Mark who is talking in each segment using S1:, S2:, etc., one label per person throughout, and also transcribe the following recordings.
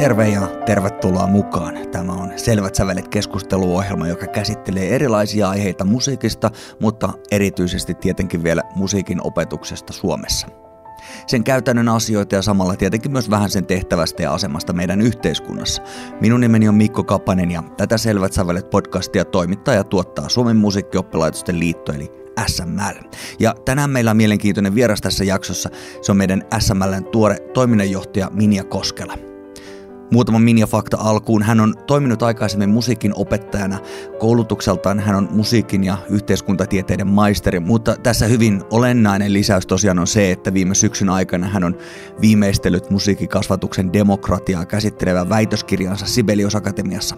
S1: Terve ja tervetuloa mukaan. Tämä on Selvät sävelet keskusteluohjelma, joka käsittelee erilaisia aiheita musiikista, mutta erityisesti tietenkin vielä musiikin opetuksesta Suomessa. Sen käytännön asioita ja samalla tietenkin myös vähän sen tehtävästä ja asemasta meidän yhteiskunnassa. Minun nimeni on Mikko Kapanen ja tätä Selvät sävelet podcastia toimittaa ja tuottaa Suomen musiikkioppilaitosten liitto eli SML. Ja tänään meillä on mielenkiintoinen vieras tässä jaksossa. Se on meidän SMLn tuore toiminnanjohtaja Minja Koskela. Muutama minja-fakta alkuun. Hän on toiminut aikaisemmin musiikin opettajana. Koulutukseltaan hän on musiikin ja yhteiskuntatieteiden maisteri, mutta tässä hyvin olennainen lisäys tosiaan on se, että viime syksyn aikana hän on viimeistellyt musiikkikasvatuksen demokratiaa käsittelevän väitöskirjansa Sibelius Akatemiassa.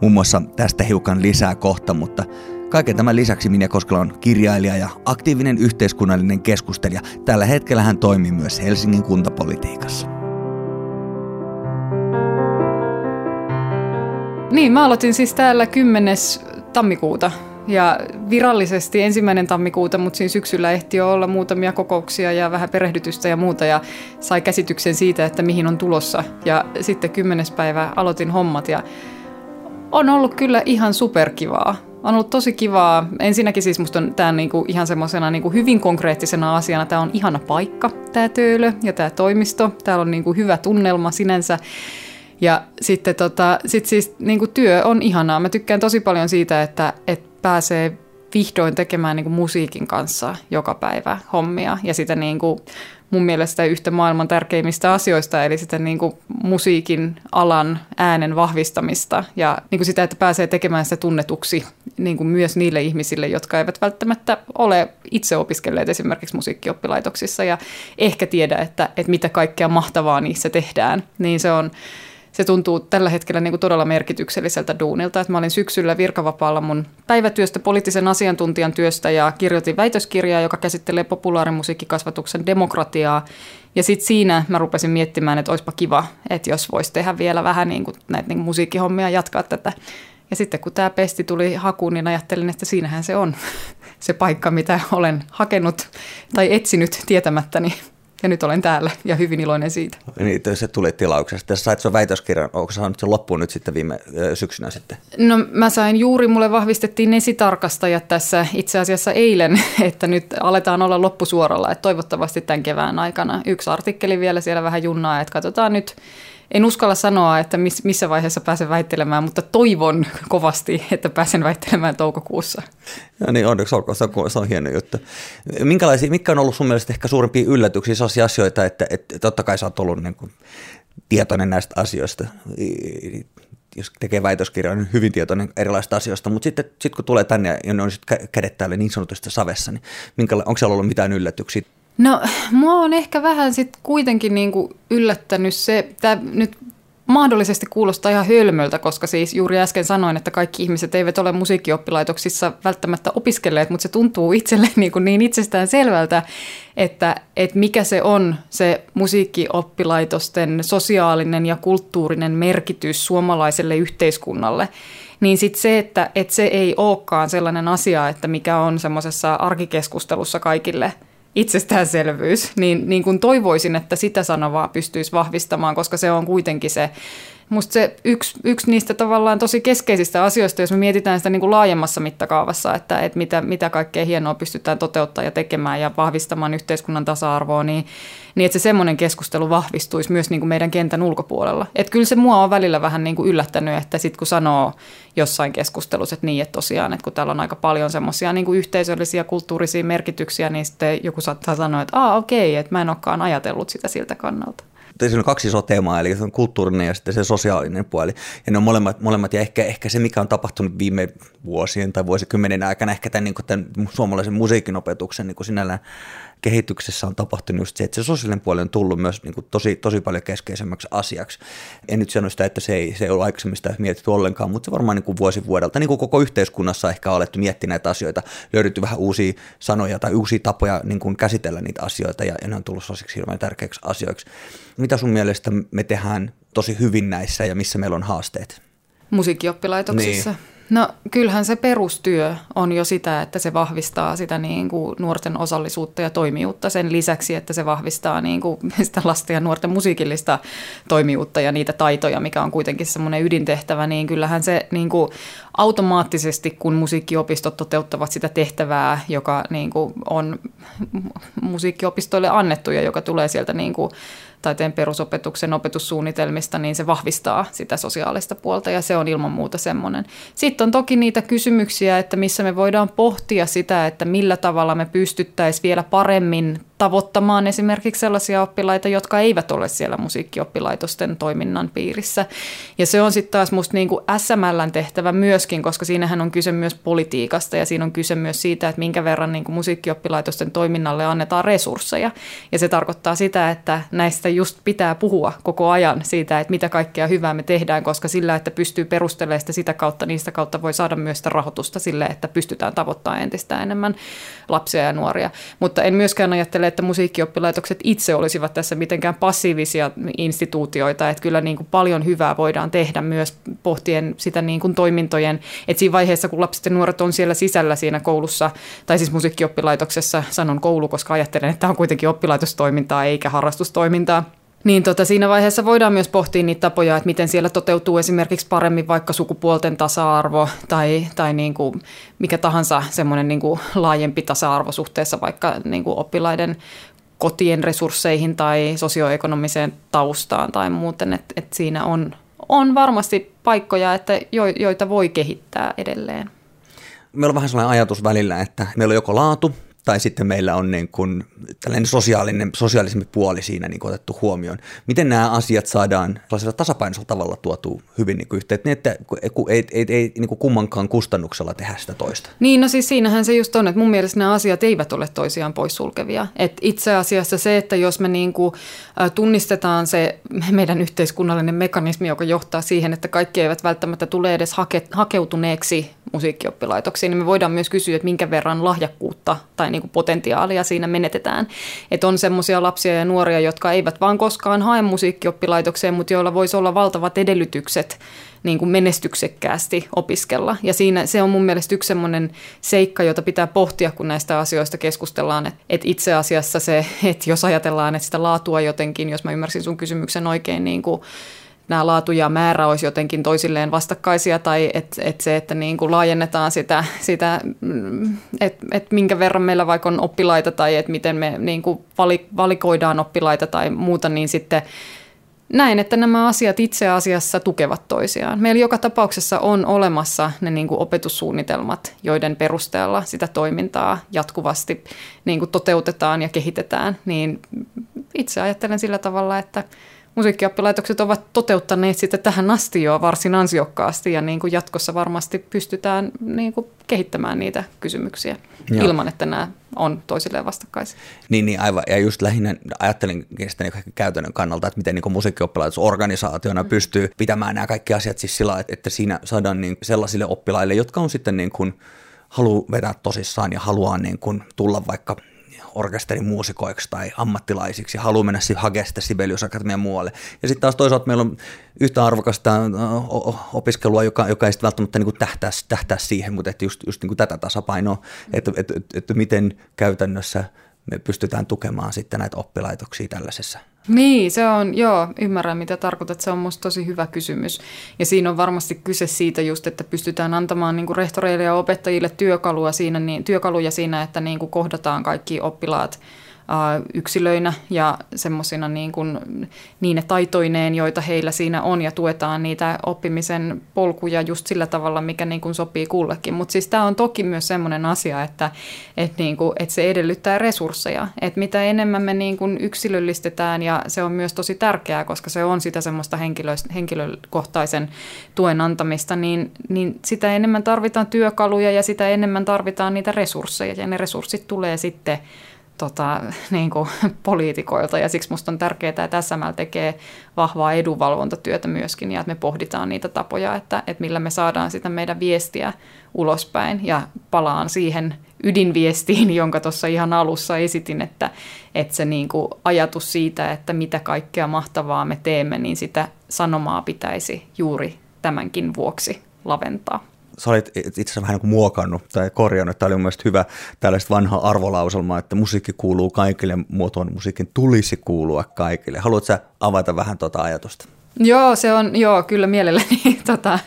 S1: Muun muassa tästä hiukan lisää kohta, mutta Kaiken tämän lisäksi Minja Koskela on kirjailija ja aktiivinen yhteiskunnallinen keskustelija. Tällä hetkellä hän toimii myös Helsingin kuntapolitiikassa.
S2: Niin, mä aloitin siis täällä 10. tammikuuta ja virallisesti ensimmäinen tammikuuta, mutta siinä syksyllä ehti jo olla muutamia kokouksia ja vähän perehdytystä ja muuta ja sai käsityksen siitä, että mihin on tulossa. Ja sitten kymmenes päivä aloitin hommat ja on ollut kyllä ihan superkivaa. On ollut tosi kivaa. Ensinnäkin siis musta tämä niinku ihan semmoisena niinku hyvin konkreettisena asiana. Tämä on ihana paikka, tämä töölö ja tämä toimisto. Täällä on niinku hyvä tunnelma sinänsä. Ja sitten tota, sit siis niinku työ on ihanaa. Mä tykkään tosi paljon siitä, että, että pääsee vihdoin tekemään niinku musiikin kanssa joka päivä hommia. Ja sitä niinku mun mielestä yhtä maailman tärkeimmistä asioista, eli sitä niin kuin musiikin alan äänen vahvistamista ja niin kuin sitä, että pääsee tekemään sitä tunnetuksi niin kuin myös niille ihmisille, jotka eivät välttämättä ole itse opiskelleet esimerkiksi musiikkioppilaitoksissa ja ehkä tiedä, että, että mitä kaikkea mahtavaa niissä tehdään, niin se on se tuntuu tällä hetkellä niin kuin todella merkitykselliseltä duunilta. Että mä olin syksyllä virkavapaalla mun päivätyöstä, poliittisen asiantuntijan työstä ja kirjoitin väitöskirjaa, joka käsittelee populaarimusiikkikasvatuksen demokratiaa. Ja sitten siinä mä rupesin miettimään, että olisipa kiva, että jos voisi tehdä vielä vähän niin kuin näitä niin kuin musiikkihommia jatkaa tätä. Ja sitten kun tämä pesti tuli hakuun, niin ajattelin, että siinähän se on se paikka, mitä olen hakenut tai etsinyt tietämättäni ja nyt olen täällä ja hyvin iloinen siitä.
S1: Niin, se tuli tilauksesta. Tässä sait sun väitöskirjan, onko saanut sen loppuun nyt sitten viime syksynä sitten?
S2: No mä sain juuri, mulle vahvistettiin esitarkastajat tässä itse asiassa eilen, että nyt aletaan olla loppusuoralla, että toivottavasti tämän kevään aikana. Yksi artikkeli vielä siellä vähän junnaa, että katsotaan nyt, en uskalla sanoa, että missä vaiheessa pääsen väittelemään, mutta toivon kovasti, että pääsen väittelemään toukokuussa.
S1: Ja niin, onneksi olkoon, se on, se on hieno juttu. Minkälaisia, mitkä on ollut sun mielestä ehkä suurimpia yllätyksiä, sellaisia asioita, että, että totta kai sä oot ollut niin kuin tietoinen näistä asioista, jos tekee väitöskirjaa, niin hyvin tietoinen erilaisista asioista, mutta sitten sit kun tulee tänne ja ne on sitten kädet täällä niin sanotusti savessa, niin onko siellä ollut mitään yllätyksiä?
S2: No mua on ehkä vähän sitten kuitenkin niinku yllättänyt se, tämä nyt mahdollisesti kuulostaa ihan hölmöltä, koska siis juuri äsken sanoin, että kaikki ihmiset eivät ole musiikkioppilaitoksissa välttämättä opiskelleet, mutta se tuntuu itselle niin, kuin niin itsestään selvältä, että, että mikä se on se musiikkioppilaitosten sosiaalinen ja kulttuurinen merkitys suomalaiselle yhteiskunnalle. Niin sitten se, että, että se ei olekaan sellainen asia, että mikä on semmoisessa arkikeskustelussa kaikille – itsestäänselvyys, niin, niin kuin toivoisin, että sitä sanovaa pystyisi vahvistamaan, koska se on kuitenkin se Musta se yksi, yksi niistä tavallaan tosi keskeisistä asioista, jos me mietitään sitä niin kuin laajemmassa mittakaavassa, että, että mitä, mitä kaikkea hienoa pystytään toteuttamaan ja tekemään ja vahvistamaan yhteiskunnan tasa-arvoa, niin, niin että se semmoinen keskustelu vahvistuisi myös niin kuin meidän kentän ulkopuolella. Että kyllä se mua on välillä vähän niin kuin yllättänyt, että sitten kun sanoo jossain keskustelussa, että niin, että tosiaan, että kun täällä on aika paljon semmoisia niin kuin yhteisöllisiä kulttuurisia merkityksiä, niin sitten joku saattaa sanoa, että aa okei, että mä en olekaan ajatellut sitä siltä kannalta
S1: siinä on kaksi isoa teemaa, eli se on kulttuurinen ja sitten se sosiaalinen puoli. Ja ne on molemmat, molemmat ja ehkä, ehkä se, mikä on tapahtunut viime vuosien tai vuosikymmenen aikana, ehkä tämän, niin kuin tämän suomalaisen musiikin opetuksen niin kuin sinällään kehityksessä on tapahtunut just se, että se sosiaalinen puoli on tullut myös niin kuin tosi, tosi paljon keskeisemmäksi asiaksi. En nyt sano sitä, että se ei, se ei ollut aikaisemmin sitä mietitty ollenkaan, mutta se varmaan niin kuin vuosi vuodelta, niin kuin koko yhteiskunnassa ehkä on alettu miettiä näitä asioita, löydetty vähän uusia sanoja tai uusia tapoja niin kuin käsitellä niitä asioita ja, ja ne on tullut sosiksi hirveän tärkeiksi asioiksi. Mitä sun mielestä me tehdään tosi hyvin näissä ja missä meillä on haasteet?
S2: Musiikkioppilaitoksissa. Niin. No kyllähän se perustyö on jo sitä, että se vahvistaa sitä niin kuin nuorten osallisuutta ja toimijuutta sen lisäksi, että se vahvistaa niin kuin sitä lasten ja nuorten musiikillista toimijuutta ja niitä taitoja, mikä on kuitenkin semmoinen ydintehtävä, niin kyllähän se niin kuin automaattisesti, kun musiikkiopistot toteuttavat sitä tehtävää, joka niin kuin on musiikkiopistoille annettu ja joka tulee sieltä niin kuin taiteen perusopetuksen opetussuunnitelmista, niin se vahvistaa sitä sosiaalista puolta ja se on ilman muuta semmoinen. Sitten on toki niitä kysymyksiä, että missä me voidaan pohtia sitä, että millä tavalla me pystyttäisiin vielä paremmin tavoittamaan esimerkiksi sellaisia oppilaita, jotka eivät ole siellä musiikkioppilaitosten toiminnan piirissä. Ja se on sitten taas musta niin kuin SMLn tehtävä myöskin, koska siinähän on kyse myös politiikasta ja siinä on kyse myös siitä, että minkä verran niin kuin musiikkioppilaitosten toiminnalle annetaan resursseja. Ja se tarkoittaa sitä, että näistä just pitää puhua koko ajan siitä, että mitä kaikkea hyvää me tehdään, koska sillä, että pystyy perustelemaan sitä sitä kautta, niistä kautta voi saada myös sitä rahoitusta sille, että pystytään tavoittamaan entistä enemmän lapsia ja nuoria. Mutta en myöskään ajattele, että musiikkioppilaitokset itse olisivat tässä mitenkään passiivisia instituutioita, että kyllä niin kuin paljon hyvää voidaan tehdä myös pohtien sitä niin kuin toimintojen, että siinä vaiheessa, kun lapset ja nuoret on siellä sisällä siinä koulussa, tai siis musiikkioppilaitoksessa, sanon koulu, koska ajattelen, että tämä on kuitenkin oppilaitostoimintaa eikä harrastustoimintaa, niin tota, siinä vaiheessa voidaan myös pohtia niitä tapoja, että miten siellä toteutuu esimerkiksi paremmin vaikka sukupuolten tasa-arvo tai, tai niin kuin mikä tahansa semmoinen niin laajempi tasa-arvo suhteessa vaikka niin kuin oppilaiden kotien resursseihin tai sosioekonomiseen taustaan tai muuten, että, että siinä on, on varmasti paikkoja, että jo, joita voi kehittää edelleen.
S1: Meillä on vähän sellainen ajatus välillä, että meillä on joko laatu tai sitten meillä on niin kuin tällainen sosiaalinen, sosiaalisempi puoli siinä niin kuin otettu huomioon. Miten nämä asiat saadaan tasapainoisella tavalla tuotu hyvin niin kuin yhteen, niin että ei, ei, ei niin kuin kummankaan kustannuksella tehdä sitä toista?
S2: Niin, no siis siinähän se just on, että mun mielestä nämä asiat eivät ole toisiaan poissulkevia. Et itse asiassa se, että jos me niin kuin tunnistetaan se meidän yhteiskunnallinen mekanismi, joka johtaa siihen, että kaikki eivät välttämättä tule edes hake, hakeutuneeksi musiikkioppilaitoksiin, niin me voidaan myös kysyä, että minkä verran lahjakkuutta tai niin kuin potentiaalia siinä menetetään. Että on semmoisia lapsia ja nuoria, jotka eivät vaan koskaan hae musiikkioppilaitokseen, mutta joilla voisi olla valtavat edellytykset niin kuin menestyksekkäästi opiskella. Ja siinä se on mun mielestä yksi semmoinen seikka, jota pitää pohtia, kun näistä asioista keskustellaan. Että et itse asiassa se, että jos ajatellaan, että sitä laatua jotenkin, jos mä ymmärsin sun kysymyksen oikein, niin kuin nämä laatu ja määrä olisi jotenkin toisilleen vastakkaisia tai että et se, että niin kuin laajennetaan sitä, sitä että et minkä verran meillä vaikka on oppilaita tai että miten me niin kuin valikoidaan oppilaita tai muuta, niin sitten näin, että nämä asiat itse asiassa tukevat toisiaan. Meillä joka tapauksessa on olemassa ne niin kuin opetussuunnitelmat, joiden perusteella sitä toimintaa jatkuvasti niin kuin toteutetaan ja kehitetään, niin itse ajattelen sillä tavalla, että – musiikkioppilaitokset ovat toteuttaneet sitä tähän asti jo varsin ansiokkaasti ja niin kuin jatkossa varmasti pystytään niin kuin kehittämään niitä kysymyksiä Joo. ilman, että nämä on toisilleen vastakkaisia.
S1: Niin, niin aivan. Ja just lähinnä ajattelin sitä niin käytännön kannalta, että miten niin musiikkioppilaitos organisaationa mm. pystyy pitämään nämä kaikki asiat siis sillä että, että siinä saadaan niin sellaisille oppilaille, jotka on sitten niin kuin, haluaa vetää tosissaan ja haluaa niin kuin tulla vaikka orkesterin muusikoiksi tai ammattilaisiksi ja haluaa mennä hakemaan sitä Sibelius Akatemian muualle. Ja sitten taas toisaalta meillä on yhtä arvokasta opiskelua, joka, joka ei sitten välttämättä niin tähtää, tähtää siihen, mutta että just, just niin tätä tasapainoa, että, että, että, että miten käytännössä me pystytään tukemaan sitten näitä oppilaitoksia tällaisessa
S2: niin, se on, joo, ymmärrän mitä tarkoitat. Se on musta tosi hyvä kysymys. Ja siinä on varmasti kyse siitä just, että pystytään antamaan niin kuin rehtoreille ja opettajille työkalua siinä, niin, työkaluja siinä, että niin kuin kohdataan kaikki oppilaat – yksilöinä ja semmoisina niin kuin, niin taitoineen, joita heillä siinä on ja tuetaan niitä oppimisen polkuja just sillä tavalla, mikä niin kuin sopii kullekin. Mutta siis tämä on toki myös semmoinen asia, että, että, niin kuin, että se edellyttää resursseja. Että mitä enemmän me niin kuin yksilöllistetään ja se on myös tosi tärkeää, koska se on sitä semmoista henkilökohtaisen tuen antamista, niin, niin sitä enemmän tarvitaan työkaluja ja sitä enemmän tarvitaan niitä resursseja ja ne resurssit tulee sitten tota, niin kuin, poliitikoilta. Ja siksi minusta on tärkeää, että SML tekee vahvaa edunvalvontatyötä myöskin ja että me pohditaan niitä tapoja, että, että millä me saadaan sitä meidän viestiä ulospäin. Ja palaan siihen ydinviestiin, jonka tuossa ihan alussa esitin, että, että se niin kuin ajatus siitä, että mitä kaikkea mahtavaa me teemme, niin sitä sanomaa pitäisi juuri tämänkin vuoksi laventaa
S1: sä olit itse asiassa vähän niin muokannut tai korjannut, tämä oli mun hyvä tällaista vanha arvolauselma, että musiikki kuuluu kaikille, muotoon musiikin tulisi kuulua kaikille. Haluatko sä avata vähän tuota ajatusta?
S2: Joo, se on, joo, kyllä mielelläni. tota,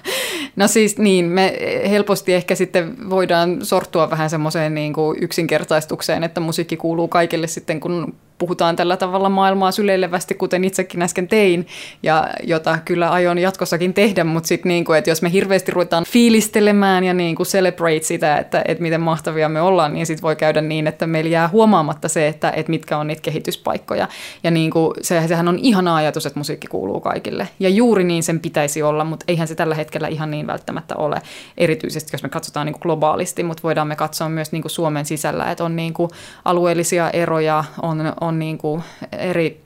S2: no siis niin, me helposti ehkä sitten voidaan sortua vähän semmoiseen niin kuin yksinkertaistukseen, että musiikki kuuluu kaikille sitten, kun puhutaan tällä tavalla maailmaa syleilevästi, kuten itsekin äsken tein, ja jota kyllä aion jatkossakin tehdä, mutta sitten niin kuin, että jos me hirveästi ruvetaan fiilistelemään ja niin kuin celebrate sitä, että, että miten mahtavia me ollaan, niin sitten voi käydä niin, että meillä jää huomaamatta se, että, että mitkä on niitä kehityspaikkoja. Ja niin kuin, se, sehän on ihana ajatus, että musiikki kuuluu kaikille. Ja juuri niin sen pitäisi olla, mutta eihän se tällä hetkellä ihan niin välttämättä ole, erityisesti jos me katsotaan niin kuin globaalisti, mutta voidaan me katsoa myös niin kuin Suomen sisällä, että on niin kuin alueellisia eroja, on, on on niin kuin eri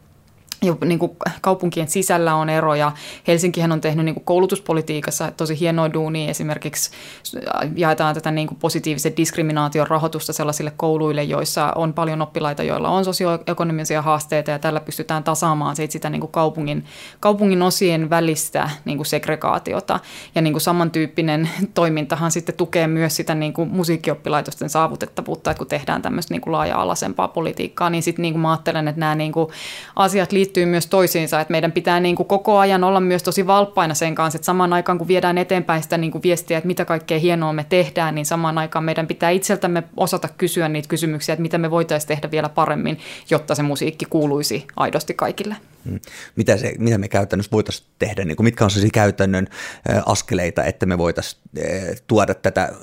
S2: ja niin kuin kaupunkien sisällä on eroja. Helsinkihän on tehnyt niin kuin koulutuspolitiikassa tosi hienoa duunia. Esimerkiksi jaetaan tätä niin kuin positiivisen diskriminaation rahoitusta sellaisille kouluille, joissa on paljon oppilaita, joilla on sosioekonomisia haasteita ja tällä pystytään tasaamaan siitä sitä niin kuin kaupungin, kaupungin osien välistä niin kuin segregaatiota. Ja niin kuin samantyyppinen toimintahan sitten tukee myös sitä niin kuin musiikkioppilaitosten saavutettavuutta, että kun tehdään tämmöistä niin kuin laaja-alaisempaa politiikkaa, niin sitten niin kuin mä ajattelen, että nämä niin kuin asiat liittyvät liittyy myös toisiinsa, että meidän pitää niin kuin koko ajan olla myös tosi valppaina sen kanssa, että samaan aikaan kun viedään eteenpäin sitä niin kuin viestiä, että mitä kaikkea hienoa me tehdään, niin samaan aikaan meidän pitää itseltämme osata kysyä niitä kysymyksiä, että mitä me voitaisiin tehdä vielä paremmin, jotta se musiikki kuuluisi aidosti kaikille.
S1: Hmm. Mitä, se, mitä me käytännössä voitaisiin tehdä, niin kuin mitkä on sellaisia käytännön askeleita, että me voitaisiin tuoda tätä,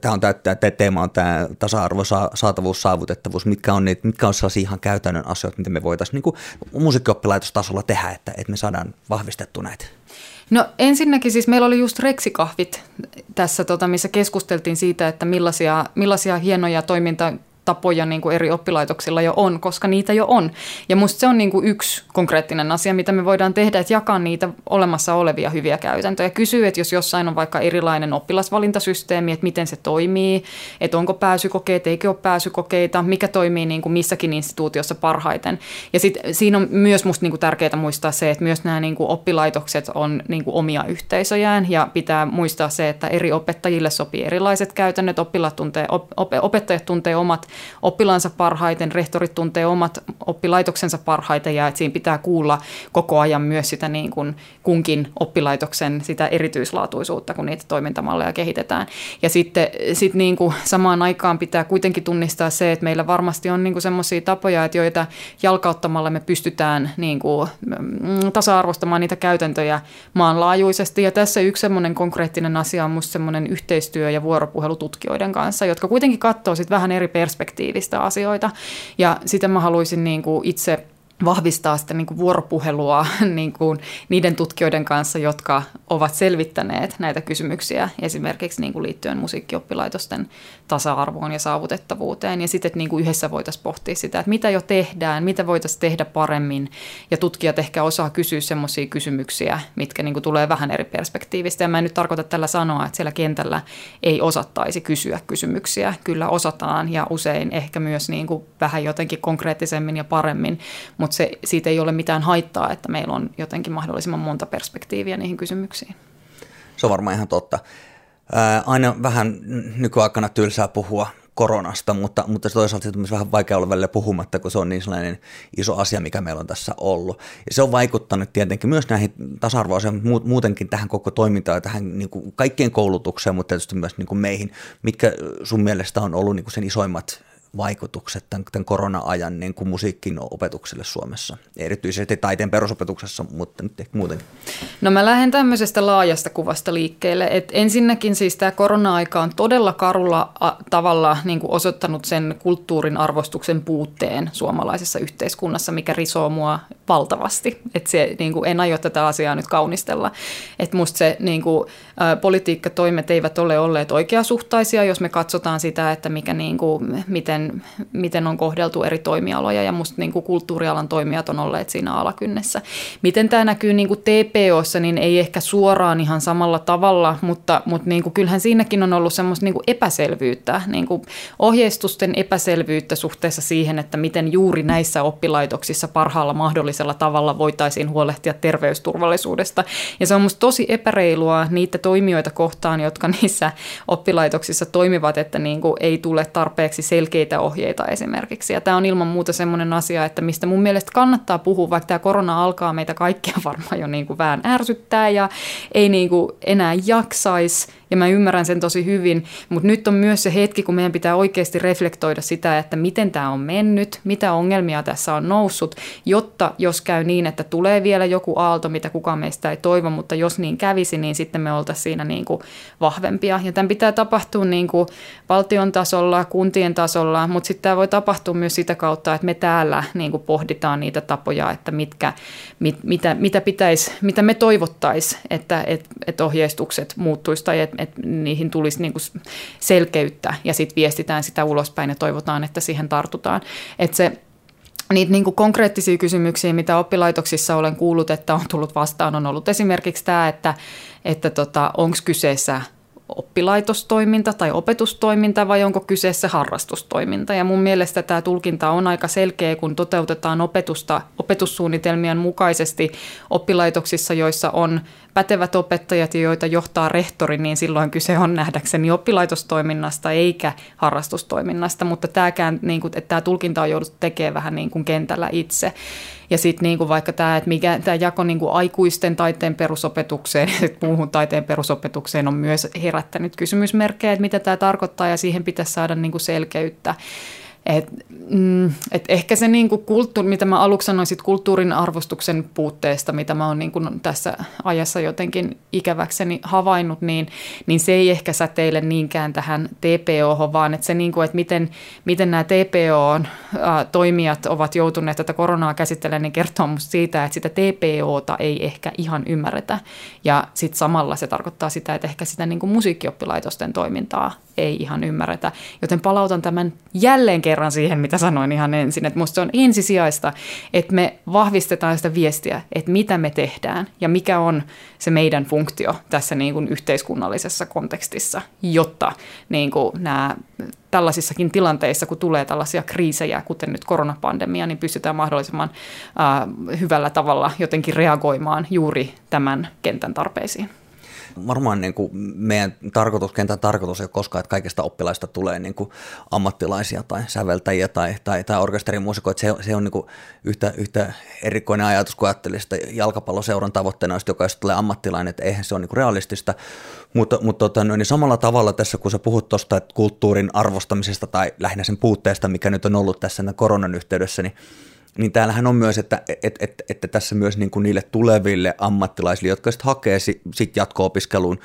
S1: tämä on tämä teema on tämä tasa-arvo, saatavuus, saavutettavuus, mitkä on, niitä, mitkä on sellaisia ihan käytännön asioita, mitä me voitaisiin niin kuin musiikkioppilaitostasolla tehdä, että, että me saadaan vahvistettu näitä?
S2: No ensinnäkin siis meillä oli just reksikahvit tässä, tota, missä keskusteltiin siitä, että millaisia, millaisia hienoja toiminta tapoja niin kuin eri oppilaitoksilla jo on, koska niitä jo on. Ja musta se on niin kuin yksi konkreettinen asia, mitä me voidaan tehdä, että jakaa niitä olemassa olevia hyviä käytäntöjä. Kysyä, että jos jossain on vaikka erilainen oppilasvalintasysteemi, että miten se toimii, että onko pääsykokeet, eikö ole pääsykokeita, mikä toimii niin kuin missäkin instituutiossa parhaiten. Ja sit siinä on myös musta niin kuin tärkeää muistaa se, että myös nämä niin kuin oppilaitokset on niin kuin omia yhteisöjään ja pitää muistaa se, että eri opettajille sopii erilaiset käytännöt, oppilaat tuntee, op, opettajat tuntee omat oppilansa parhaiten, rehtorit tuntee omat oppilaitoksensa parhaiten ja että siinä pitää kuulla koko ajan myös sitä niin kuin kunkin oppilaitoksen sitä erityislaatuisuutta, kun niitä toimintamalleja kehitetään. Ja sitten sit niin kuin samaan aikaan pitää kuitenkin tunnistaa se, että meillä varmasti on niin semmoisia tapoja, että joita jalkauttamalla me pystytään niin kuin mm, tasa-arvostamaan niitä käytäntöjä maanlaajuisesti. Ja tässä yksi semmoinen konkreettinen asia on minusta semmoinen yhteistyö ja vuoropuhelu tutkijoiden kanssa, jotka kuitenkin katsoo sitten vähän eri perspektiivistä perspektiivistä asioita. Ja sitä mä haluaisin niin kuin itse vahvistaa sitä niin kuin vuoropuhelua niin kuin niiden tutkijoiden kanssa, jotka ovat selvittäneet näitä kysymyksiä esimerkiksi niin kuin liittyen musiikkioppilaitosten tasa-arvoon ja saavutettavuuteen. Ja sitten, että niin kuin yhdessä voitaisiin pohtia sitä, että mitä jo tehdään, mitä voitaisiin tehdä paremmin. Ja tutkijat ehkä osaa kysyä semmoisia kysymyksiä, mitkä niin kuin tulee vähän eri perspektiivistä. Ja mä en nyt tarkoita tällä sanoa, että siellä kentällä ei osattaisi kysyä kysymyksiä. Kyllä osataan ja usein ehkä myös niin kuin vähän jotenkin konkreettisemmin ja paremmin, mutta se, siitä ei ole mitään haittaa, että meillä on jotenkin mahdollisimman monta perspektiiviä niihin kysymyksiin.
S1: Se on varmaan ihan totta. Aina vähän nykyaikana tylsää puhua koronasta, mutta, mutta toisaalta on vähän vaikea olla välillä puhumatta, kun se on niin sellainen iso asia, mikä meillä on tässä ollut. Ja se on vaikuttanut tietenkin myös näihin tasa-arvoasioihin, muutenkin tähän koko toimintaan ja tähän niin kuin kaikkien koulutukseen, mutta tietysti myös niin kuin meihin. Mitkä sun mielestä on ollut niin kuin sen isoimmat vaikutukset tämän, tämän korona-ajan niin kuin musiikin opetukselle Suomessa, erityisesti taiteen perusopetuksessa, mutta nyt ehkä muutenkin?
S2: No mä lähden tämmöisestä laajasta kuvasta liikkeelle, että ensinnäkin siis tämä korona-aika on todella karulla tavalla niin kuin osoittanut sen kulttuurin arvostuksen puutteen suomalaisessa yhteiskunnassa, mikä risoo mua valtavasti, että se, niin kuin, en aio tätä asiaa nyt kaunistella, että musta se niin kuin, politiikkatoimet eivät ole olleet oikeasuhtaisia, jos me katsotaan sitä, että mikä niin kuin, miten miten, on kohdeltu eri toimialoja ja musta niin kuin kulttuurialan toimijat on olleet siinä alakynnessä. Miten tämä näkyy niin kuin TPOssa, niin ei ehkä suoraan ihan samalla tavalla, mutta, mutta niin kuin kyllähän siinäkin on ollut semmoista niin kuin epäselvyyttä, niin kuin ohjeistusten epäselvyyttä suhteessa siihen, että miten juuri näissä oppilaitoksissa parhaalla mahdollisella tavalla voitaisiin huolehtia terveysturvallisuudesta. Ja se on musta tosi epäreilua niitä toimijoita kohtaan, jotka niissä oppilaitoksissa toimivat, että niin kuin ei tule tarpeeksi selkeitä ohjeita esimerkiksi. Ja tämä on ilman muuta semmoinen asia, että mistä mun mielestä kannattaa puhua, vaikka tämä korona alkaa meitä kaikkia varmaan jo niin kuin vähän ärsyttää ja ei niin kuin enää jaksaisi ja mä ymmärrän sen tosi hyvin, mutta nyt on myös se hetki, kun meidän pitää oikeasti reflektoida sitä, että miten tämä on mennyt, mitä ongelmia tässä on noussut, jotta jos käy niin, että tulee vielä joku aalto, mitä kukaan meistä ei toivo, mutta jos niin kävisi, niin sitten me oltaisiin siinä niin kuin vahvempia. Ja tämän pitää tapahtua niin kuin valtion tasolla, kuntien tasolla, mutta sitten tämä voi tapahtua myös sitä kautta, että me täällä niin kuin pohditaan niitä tapoja, että mitkä, mit, mitä, mitä, pitäisi, mitä me toivottaisiin, että et, et ohjeistukset muuttuisi tai että että niihin tulisi niin kuin selkeyttä ja sitten viestitään sitä ulospäin ja toivotaan, että siihen tartutaan. Että se Niitä niin konkreettisia kysymyksiä, mitä oppilaitoksissa olen kuullut, että on tullut vastaan, on ollut esimerkiksi tämä, että, että tota, onko kyseessä oppilaitostoiminta tai opetustoiminta vai onko kyseessä harrastustoiminta. Ja mun mielestä tämä tulkinta on aika selkeä, kun toteutetaan opetusta opetussuunnitelmien mukaisesti oppilaitoksissa, joissa on pätevät opettajat ja joita johtaa rehtori, niin silloin kyse on nähdäkseni oppilaitostoiminnasta eikä harrastustoiminnasta, mutta tämäkään, niin kuin, että tämä tulkinta on jouduttu tekemään vähän niin kuin kentällä itse. Ja sitten niin kuin vaikka tämä, että mikä tämä jako niin kuin aikuisten taiteen perusopetukseen ja muuhun taiteen perusopetukseen on myös herättänyt kysymysmerkkejä, että mitä tämä tarkoittaa ja siihen pitäisi saada niin kuin selkeyttä. Et, mm, et ehkä se niinku kulttuuri, mitä mä aluksi sanoin sit kulttuurin arvostuksen puutteesta, mitä mä oon niinku tässä ajassa jotenkin ikäväkseni havainnut, niin, niin se ei ehkä säteile niinkään tähän TPO, vaan että se, niinku, että miten, miten nämä TPO-toimijat ovat joutuneet tätä koronaa käsittelemään, niin kertoo musta siitä, että sitä TPOta ei ehkä ihan ymmärretä. Ja sitten samalla se tarkoittaa sitä, että ehkä sitä niinku musiikkioppilaitosten toimintaa ei ihan ymmärretä. Joten palautan tämän jälleen kerran siihen, mitä sanoin ihan ensin, että minusta se on ensisijaista, että me vahvistetaan sitä viestiä, että mitä me tehdään ja mikä on se meidän funktio tässä niin kuin yhteiskunnallisessa kontekstissa, jotta niin kuin nämä tällaisissakin tilanteissa, kun tulee tällaisia kriisejä, kuten nyt koronapandemia, niin pystytään mahdollisimman äh, hyvällä tavalla jotenkin reagoimaan juuri tämän kentän tarpeisiin
S1: varmaan niin kuin meidän tarkoitus, kentän tarkoitus ei ole koskaan, että kaikista oppilaista tulee niin kuin ammattilaisia tai säveltäjiä tai, tai, tai orkesterimuusikoita. Se, se on niin kuin yhtä, yhtä erikoinen ajatus, kun ajattelin sitä jalkapalloseuran tavoitteena, että jokaista tulee ammattilainen, että eihän se ole niin kuin realistista. Mutta, mutta tota, no, niin samalla tavalla tässä, kun sä puhut tuosta kulttuurin arvostamisesta tai lähinnä sen puutteesta, mikä nyt on ollut tässä koronan yhteydessä, niin niin täällähän on myös, että, että, että, että tässä myös niin kuin niille tuleville ammattilaisille, jotka sitten hakee sit jatko-opiskeluun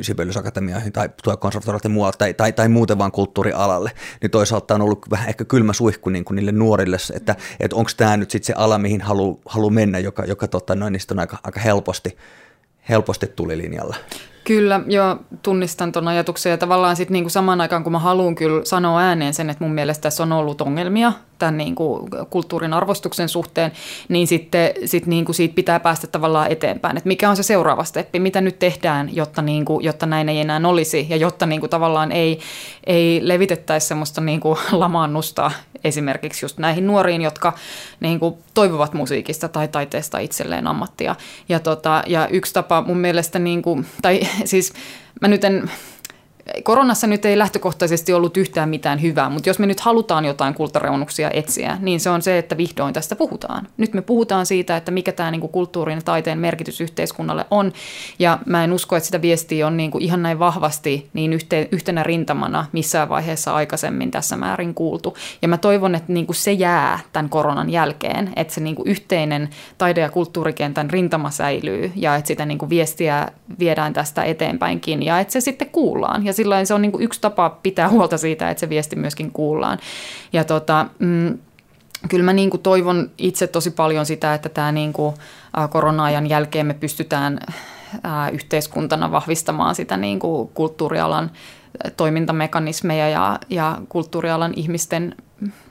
S1: Sibelius Akatemiaan tai tulee konservatorioille muualta tai, tai, tai muuten vaan kulttuurialalle, niin toisaalta on ollut vähän ehkä kylmä suihku niin kuin niille nuorille, että, että onko tämä nyt sitten se ala, mihin haluaa halu mennä, joka, joka tota, noin, niistä on aika, aika helposti, helposti tulilinjalla.
S2: Kyllä, joo, tunnistan tuon ajatuksen ja tavallaan sitten niinku samaan aikaan, kun mä haluan kyllä sanoa ääneen sen, että mun mielestä tässä on ollut ongelmia tämän niinku kulttuurin arvostuksen suhteen, niin sitten sit niinku siitä pitää päästä tavallaan eteenpäin, että mikä on se seuraava steppi, mitä nyt tehdään, jotta, niinku, jotta näin ei enää olisi? Ja jotta niinku tavallaan ei, ei levitettäisi semmoista niinku lamaannusta esimerkiksi just näihin nuoriin, jotka niinku toivovat musiikista tai taiteesta itselleen ammattia. Ja, tota, ja yksi tapa mun mielestä, niinku, tai siis mä nyt en koronassa nyt ei lähtökohtaisesti ollut yhtään mitään hyvää, mutta jos me nyt halutaan jotain kultareunuksia etsiä, niin se on se, että vihdoin tästä puhutaan. Nyt me puhutaan siitä, että mikä tämä niin kuin kulttuurin ja taiteen merkitys yhteiskunnalle on, ja mä en usko, että sitä viestiä on niin kuin ihan näin vahvasti niin yhte, yhtenä rintamana missään vaiheessa aikaisemmin tässä määrin kuultu. Ja mä toivon, että niin kuin se jää tämän koronan jälkeen, että se niin kuin yhteinen taide- ja kulttuurikentän rintama säilyy, ja että sitä niin kuin viestiä viedään tästä eteenpäinkin, ja että se sitten kuullaan. Ja silloin se on niin kuin yksi tapa pitää huolta siitä, että se viesti myöskin kuullaan. Ja tota, mm, kyllä mä niin kuin toivon itse tosi paljon sitä, että tämä niin kuin korona-ajan jälkeen me pystytään yhteiskuntana vahvistamaan sitä niin kuin kulttuurialan toimintamekanismeja ja, ja kulttuurialan ihmisten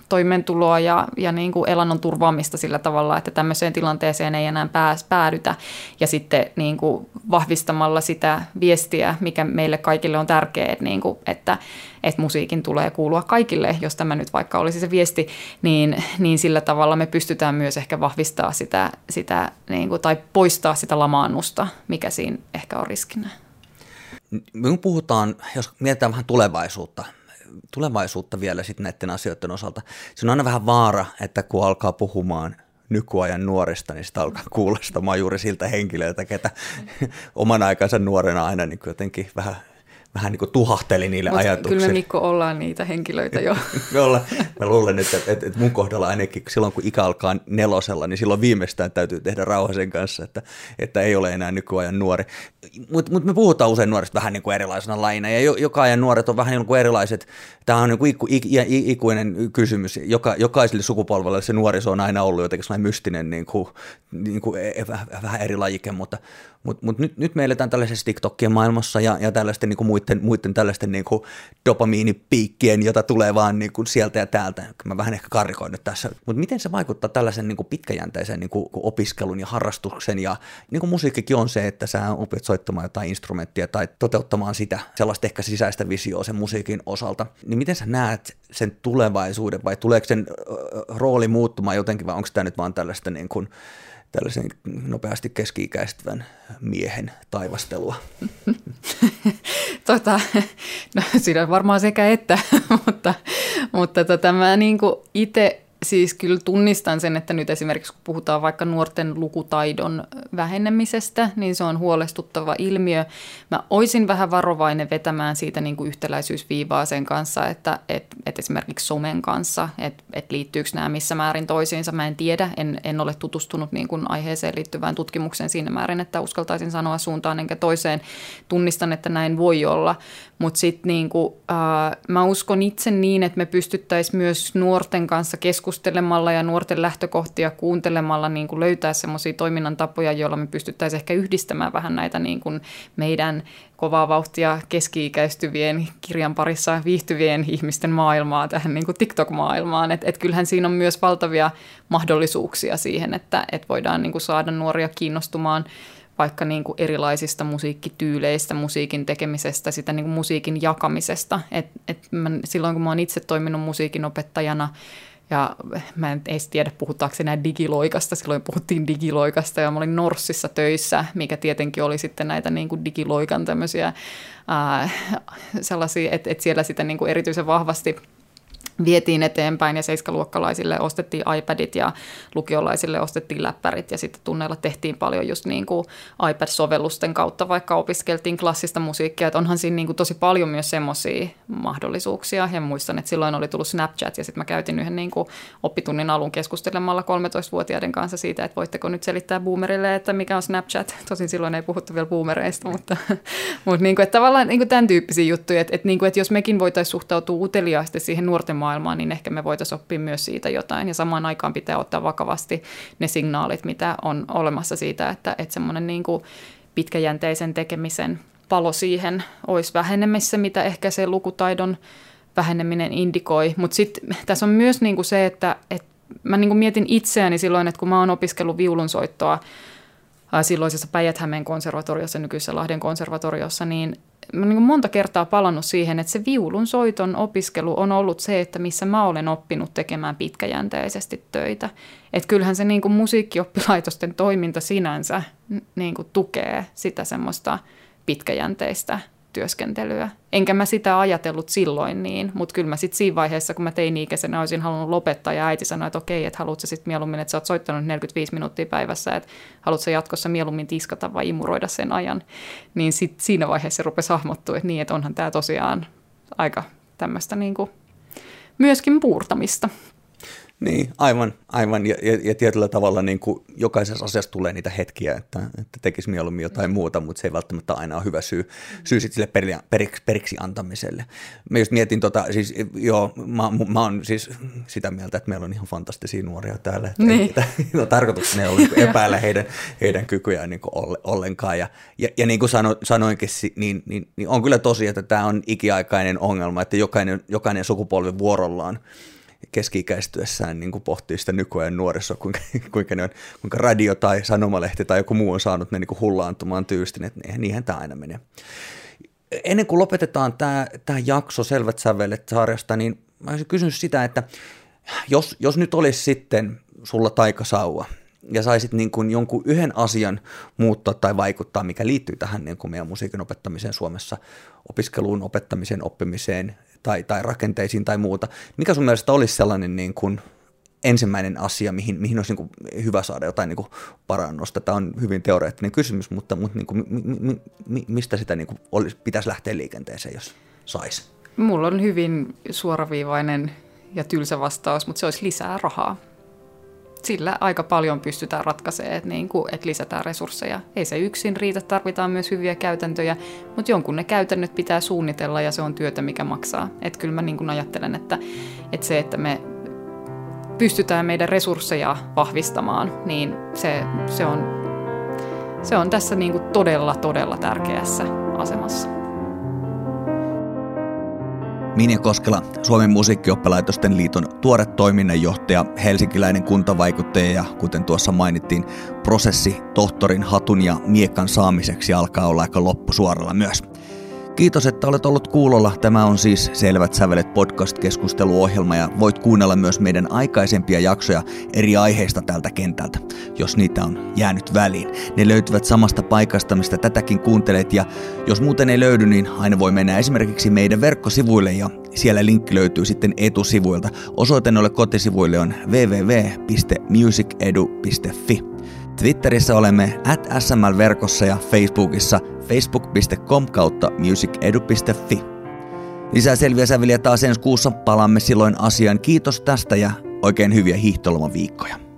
S2: toimeentuloa ja, ja niin kuin elannon turvaamista sillä tavalla, että tämmöiseen tilanteeseen ei enää pääs, päädytä. Ja sitten niin kuin vahvistamalla sitä viestiä, mikä meille kaikille on tärkeää, että, niin kuin, että, että musiikin tulee kuulua kaikille, jos tämä nyt vaikka olisi se viesti, niin, niin sillä tavalla me pystytään myös ehkä vahvistaa sitä, sitä niin kuin, tai poistaa sitä lamaannusta, mikä siinä ehkä on riskinä.
S1: Me puhutaan, jos mietitään vähän tulevaisuutta, tulevaisuutta vielä sitten näiden asioiden osalta. Se on aina vähän vaara, että kun alkaa puhumaan nykyajan nuorista, niin sitä alkaa kuulostamaan juuri siltä henkilöltä, ketä oman aikansa nuorena aina niin jotenkin vähän vähän niin kuin tuhahteli niille Mut ajatuksille.
S2: Kyllä me Mikko ollaan niitä henkilöitä jo.
S1: me ollaan, mä luulen, että, että, että mun kohdalla ainakin silloin kun ikä alkaa nelosella, niin silloin viimeistään täytyy tehdä rauha sen kanssa, että, että ei ole enää nykyajan nuori. Mutta mut me puhutaan usein nuorista vähän niin kuin erilaisena laina, ja joka ajan nuoret on vähän niin kuin erilaiset. Tämä on niin kuin iku, ik, ikuinen kysymys. Joka, jokaiselle sukupolvelle se nuoriso on aina ollut jotenkin sellainen mystinen, niin kuin, niin kuin, e, vähän eri lajike, mutta, mutta, mutta nyt, nyt me eletään tällaisessa TikTokien maailmassa ja, ja tällaisten niin kuin muiden, muiden tällaisten niin kuin dopamiinipiikkien, jota tulee vaan niin kuin sieltä ja täältä. Mä vähän ehkä karikoin nyt tässä. Mutta miten se vaikuttaa tällaisen niin kuin pitkäjänteisen niin kuin opiskelun ja harrastuksen ja niin kuin musiikkikin on se, että sä opit soittamaan jotain instrumenttia tai toteuttamaan sitä sellaista ehkä sisäistä visioa sen musiikin osalta. Niin miten sä näet sen tulevaisuuden vai tuleeko sen rooli muuttumaan jotenkin vai onko tämä nyt vaan tällaista niin kuin tällaisen nopeasti keski-ikäistyvän miehen taivastelua?
S2: tota, no, siinä on varmaan sekä että, mutta, mutta tota, mä niin itse siis kyllä tunnistan sen, että nyt esimerkiksi kun puhutaan vaikka nuorten lukutaidon vähenemisestä, niin se on huolestuttava ilmiö. Mä oisin vähän varovainen vetämään siitä niin kuin yhtäläisyysviivaa sen kanssa, että et, et esimerkiksi somen kanssa, että et liittyykö nämä missä määrin toisiinsa. Mä en tiedä, en, en ole tutustunut niin kuin aiheeseen liittyvään tutkimukseen siinä määrin, että uskaltaisin sanoa suuntaan enkä toiseen. Tunnistan, että näin voi olla, mutta sitten niin äh, mä uskon itse niin, että me pystyttäisiin myös nuorten kanssa keskustelemalla ja nuorten lähtökohtia kuuntelemalla niin kuin löytää semmoisia toiminnan tapoja, joilla me pystyttäisiin ehkä yhdistämään vähän näitä niin kuin meidän kovaa vauhtia keski-ikäistyvien kirjan parissa viihtyvien ihmisten maailmaa tähän niin kuin TikTok-maailmaan. Että et kyllähän siinä on myös valtavia mahdollisuuksia siihen, että et voidaan niin kuin saada nuoria kiinnostumaan – vaikka niin kuin erilaisista musiikkityyleistä, musiikin tekemisestä, sitä niin kuin musiikin jakamisesta. Et, et mä, silloin kun mä oon itse toiminut musiikin opettajana, ja mä en edes tiedä, puhutaanko enää digiloikasta. Silloin puhuttiin digiloikasta ja mä olin Norssissa töissä, mikä tietenkin oli sitten näitä niin kuin digiloikan tämmöisiä ää, sellaisia, että, että siellä sitten niin kuin erityisen vahvasti – vietiin eteenpäin ja seiskaluokkalaisille ostettiin iPadit ja lukiolaisille ostettiin läppärit ja sitten tunneilla tehtiin paljon just niin kuin iPad-sovellusten kautta, vaikka opiskeltiin klassista musiikkia, että onhan siinä niin kuin tosi paljon myös semmoisia mahdollisuuksia ja muistan, että silloin oli tullut Snapchat ja sitten mä käytin yhden niin kuin oppitunnin alun keskustelemalla 13-vuotiaiden kanssa siitä, että voitteko nyt selittää boomerille, että mikä on Snapchat. Tosin silloin ei puhuttu vielä boomereista, mutta, mutta niin kuin, että tavallaan niin kuin tämän tyyppisiä juttuja, että, että, niin kuin, että jos mekin voitaisiin suhtautua uteliaasti siihen nuorten maailmaan, niin ehkä me voitaisiin oppia myös siitä jotain. Ja samaan aikaan pitää ottaa vakavasti ne signaalit, mitä on olemassa siitä, että, että semmoinen niin kuin pitkäjänteisen tekemisen palo siihen olisi vähenemässä, mitä ehkä se lukutaidon väheneminen indikoi. Mutta sitten tässä on myös niin kuin se, että, että mä niin kuin mietin itseäni silloin, että kun mä oon opiskellut viulunsoittoa silloisessa Päijät-Hämeen konservatoriossa, nykyisessä Lahden konservatoriossa, niin mä niin monta kertaa palannut siihen, että se viulun soiton opiskelu on ollut se, että missä mä olen oppinut tekemään pitkäjänteisesti töitä. Että kyllähän se niin kuin musiikkioppilaitosten toiminta sinänsä niin kuin tukee sitä semmoista pitkäjänteistä työskentelyä. Enkä mä sitä ajatellut silloin niin, mutta kyllä mä sitten siinä vaiheessa, kun mä teini-ikäisenä olisin halunnut lopettaa ja äiti sanoi, että okei, että haluatko sitten mieluummin, että sä oot soittanut 45 minuuttia päivässä, että haluatko jatkossa mieluummin tiskata vai imuroida sen ajan, niin sit siinä vaiheessa rupesi hahmottua, että niin, että onhan tämä tosiaan aika tämmöistä niin kuin myöskin puurtamista.
S1: Niin, aivan, aivan. Ja, ja, ja tietyllä tavalla niin kuin jokaisessa asiassa tulee niitä hetkiä, että, että tekisi mieluummin jotain muuta, mutta se ei välttämättä aina ole hyvä syy, syy sille peri, periksi, periksi antamiselle. Mä just mietin, tota, siis joo, mä, mä oon siis sitä mieltä, että meillä on ihan fantastisia nuoria täällä. Että niin. ei, tarkoituksena ei ole niin epäillä heidän, heidän kykyjään niin ollenkaan. Ja, ja, ja niin kuin sano, sanoinkin, niin, niin, niin on kyllä tosi, että tämä on ikiaikainen ongelma, että jokainen, jokainen sukupolvi vuorollaan keski-ikäistyessään niin kuin pohtii sitä nykyajan nuorissa, kuinka, kuinka, ne on, kuinka radio tai sanomalehti tai joku muu on saanut ne niin kuin hullaantumaan tyystin, että niinhän tämä aina menee. Ennen kuin lopetetaan tämä, tämä jakso Selvät sävelet sarjasta, niin mä olisin kysynyt sitä, että jos, jos nyt olisi sitten sulla taikasauva ja saisit niin kuin jonkun yhden asian muuttaa tai vaikuttaa, mikä liittyy tähän niin kuin meidän musiikin opettamiseen Suomessa, opiskeluun, opettamiseen, oppimiseen, tai, tai rakenteisiin tai muuta. Mikä sun mielestä olisi sellainen niin kuin ensimmäinen asia, mihin, mihin olisi niin kuin hyvä saada jotain niin kuin parannusta? Tämä on hyvin teoreettinen kysymys, mutta, mutta niin kuin, mi, mi, mi, mistä sitä niin kuin olisi, pitäisi lähteä liikenteeseen, jos saisi?
S2: Mulla on hyvin suoraviivainen ja tylsä vastaus, mutta se olisi lisää rahaa sillä aika paljon pystytään ratkaisemaan, että, niin kuin, että lisätään resursseja. Ei se yksin riitä, tarvitaan myös hyviä käytäntöjä, mutta jonkun ne käytännöt pitää suunnitella ja se on työtä, mikä maksaa. Että kyllä mä niin kuin ajattelen, että, että se, että me pystytään meidän resursseja vahvistamaan, niin se, se, on, se on tässä niin kuin todella, todella tärkeässä asemassa.
S1: Minja Koskela, Suomen musiikkioppalaitosten liiton tuore toiminnanjohtaja, helsinkiläinen kuntavaikuttaja ja kuten tuossa mainittiin, prosessi tohtorin hatun ja miekan saamiseksi alkaa olla aika loppusuoralla myös. Kiitos, että olet ollut kuulolla. Tämä on siis Selvät sävelet podcast-keskusteluohjelma ja voit kuunnella myös meidän aikaisempia jaksoja eri aiheista tältä kentältä, jos niitä on jäänyt väliin. Ne löytyvät samasta paikasta, mistä tätäkin kuuntelet ja jos muuten ei löydy, niin aina voi mennä esimerkiksi meidän verkkosivuille ja siellä linkki löytyy sitten etusivuilta. Osoite noille kotisivuille on www.musicedu.fi. Twitterissä olemme at sml-verkossa ja Facebookissa facebook.com kautta musicedu.fi. Lisää selviä säveliä taas ensi kuussa palaamme silloin asiaan. Kiitos tästä ja oikein hyviä hiihtolomaviikkoja.